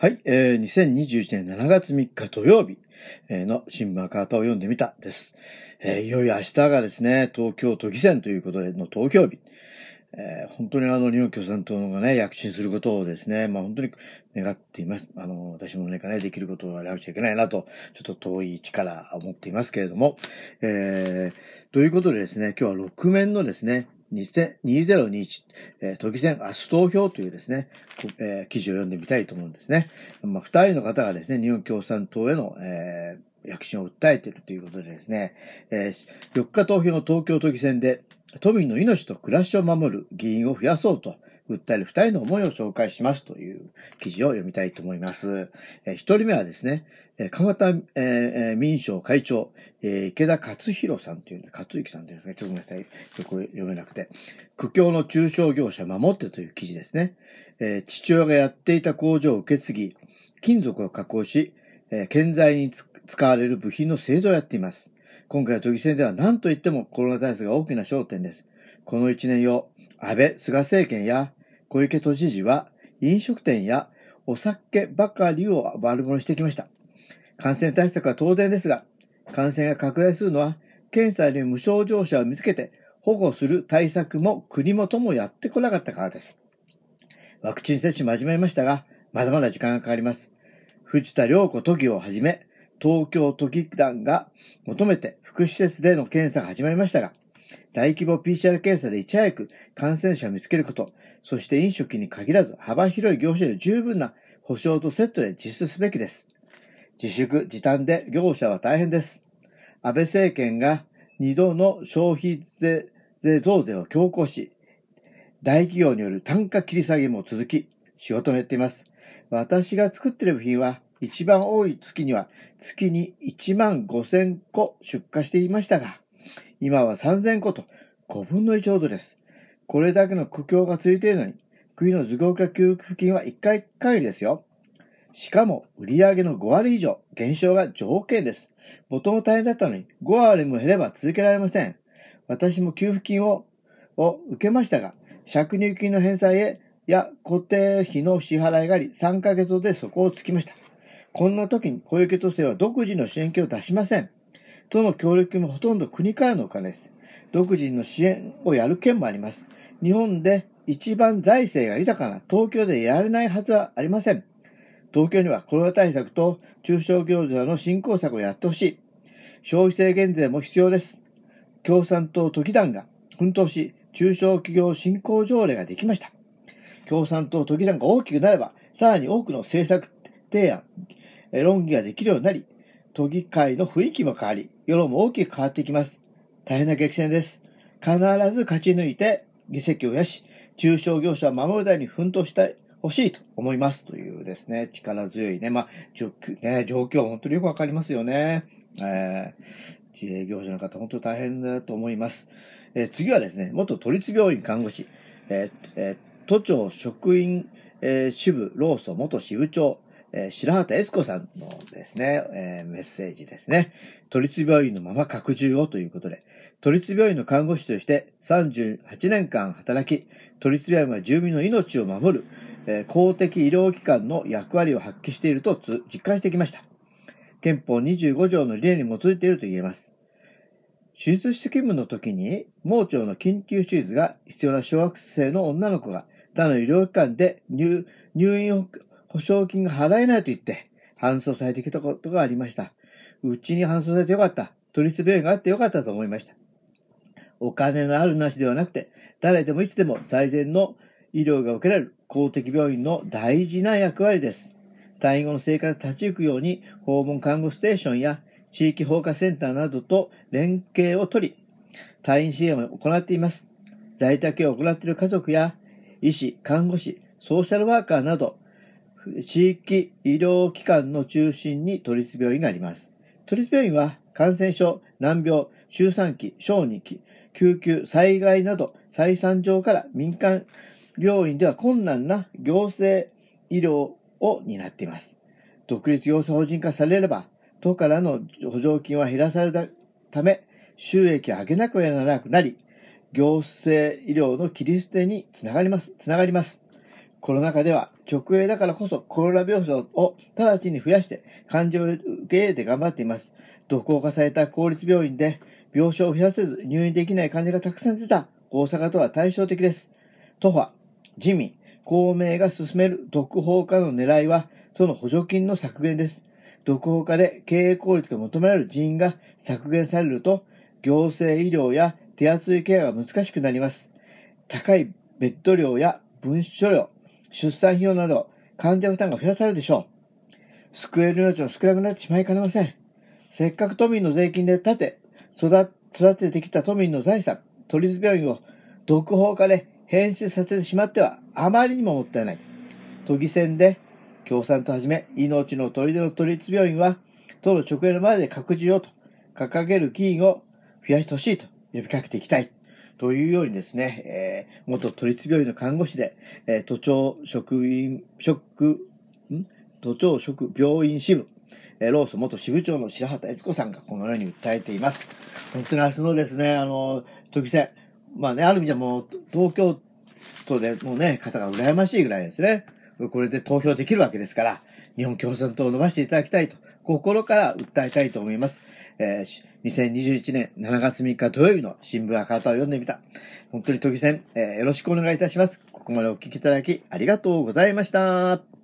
はい、えー、2021年7月3日土曜日の新聞赤旗を読んでみたです。えーいよいよ明日がですね、東京都議選ということでの投票日。えー本当にあの、日本共産党がね、躍進することをですね、まあ本当に願っています。あの、私もね、できることをやらなくちゃいけないなと、ちょっと遠い力思っていますけれども、えー、ということでですね、今日は6面のですね、2021、えー都議選明日投票というですね、えー記事を読んでみたいと思うんですね。まあ、二人の方がですね、日本共産党への、えー躍進を訴えているということでですね、えー4日投票の東京都議選で、都民の命と暮らしを守る議員を増やそうと訴える二人の思いを紹介しますという記事を読みたいと思います。えー一人目はですね、えー蒲田、えー民商会長、えー池田勝弘さんという、勝之さんですね。ちょっとごめんなさい。よく読めなくて。苦境の中小業者守ってという記事ですね。えー父親がやっていた工場を受け継ぎ、金属を加工し、えー建材に使われる部品の製造をやっています。今回の都議選では何といってもコロナ対策が大きな焦点です。この1年よ、安倍、菅政権や小池都知事は飲食店やお酒ばかりを悪者してきました。感染対策は当然ですが、感染が拡大するのは検査で無症状者を見つけて保護する対策も国もともやってこなかったからです。ワクチン接種も始まりましたが、まだまだ時間がかかります。藤田良子都議をはじめ、東京都議団が求めて福祉施設での検査が始まりましたが、大規模 PCR 検査でいち早く感染者を見つけること、そして飲食に限らず幅広い業種で十分な保障とセットで実施すべきです。自粛、時短で業者は大変です。安倍政権が2度の消費税税増税を強行し、大企業による単価切り下げも続き、仕事もやっています。私が作っている部品は、一番多い月には月に1万5000個出荷していましたが、今は3000個と5分の1ほどです。これだけの苦境が続いているのに、国の事業化給付金は1回限りですよ。しかも、売上の5割以上減少が条件です。元も大変だったのに、5割も減れば続けられません。私も給付金をを受けましたが、借入金の返済へや固定費の支払いがあり、3ヶ月でそこをつきました。こんな時に小池都政は独自の支援金を出しません。都の協力もほとんど国からのお金です。独自の支援をやる県もあります。日本で一番財政が豊かな東京でやれないはずはありません。東京にはコロナ対策と中小業者の振興策をやってほしい。消費税減税も必要です。共産党都議団が奮闘し、中小企業振興条例ができました。共産党都議団が大きくなれば、さらに多くの政策提案、論議ができるようになり、都議会の雰囲気も変わり、世論も大きく変わっていきます。大変な激戦です。必ず勝ち抜いて議席を増やし、中小業者を守るために奮闘してほしいと思います。というですね、力強いね、まあ、状況、ね、状況は本当によくわかりますよね。えー自営業者の方、本当に大変だと思います。えー次はですね、元都立病院看護師、えーえー都庁職員、えー支部労組元支部長、えー白畑悦子さんのですね、えーメッセージですね。都立病院のまま拡充をということで、都立病院の看護師として38年間働き、都立病院は住民の命を守る、えー公的医療機関の役割を発揮していると実感してきました。憲法25条の理念に基づいていると言えます。手術室勤務の時に、盲腸の緊急手術が必要な小学生の女の子が、他の医療機関で入入院保証金が払えないと言って、搬送されてきたことがありました。うちに搬送されてよかった。都立病院があってよかったと思いました。お金のあるなしではなくて、誰でもいつでも最善の医療が受けられる公的病院の大事な役割です。退院後の生活に立ち行くように、訪問看護ステーションや地域包括センターなどと連携を取り、退院支援を行っています。在宅を行っている家族や医師、看護師、ソーシャルワーカーなど、地域医療機関の中心に都立病院があります。都立病院は感染症、難病、周産期、小児期、救急、災害など再三上から民間病院では困難な行政医療を担っています。独立行政法人化されれば、都からの補助金は減らされたため、収益を上げなくはならなくなり、行政医療の切り捨てにつながります。つながります。コロナ禍では直営だからこそコロナ病床を直ちに増やして患者を受け入れて頑張っています。独行化された公立病院で病床を増やせず入院できない患者がたくさん出た大阪とは対照的です。都は自民、公明が進める独法化の狙いは都の補助金の削減です。独法化で経営効率が求められる人員が削減されると行政医療や手厚いケアが難しくなります。高いベッド料や分子料、出産費用など患者負担が増やされるでしょう。救える命は少なくなってしまいかねません。せっかく都民の税金で建て、育ててきた都民の財産、都立病院を独法化で変質させてしまってはあまりにももったいない。都議選で共産党はじめ命の砦の都立病院は党の直営の前で拡充をと掲げる議員を増やしてほしいと呼びかけていきたい。というようにですね、えー、元都立病院の看護師で、えー、都庁職員、職、ん？都庁職病院支部、えー、ローソ元支部長の白畑悦子さんがこのように訴えています。本当に明日のですね、あの、都議選、まあね、ある意味じゃもう、東京都でもね、方が羨ましいぐらいですね。これで投票できるわけですから、日本共産党を伸ばしていただきたいと、心から訴えたいと思います。えー、2021年7月3日土曜日の新聞赤旗を読んでみた。本当に都議選、えー、よろしくお願いいたします。ここまでお聞きいただきありがとうございました。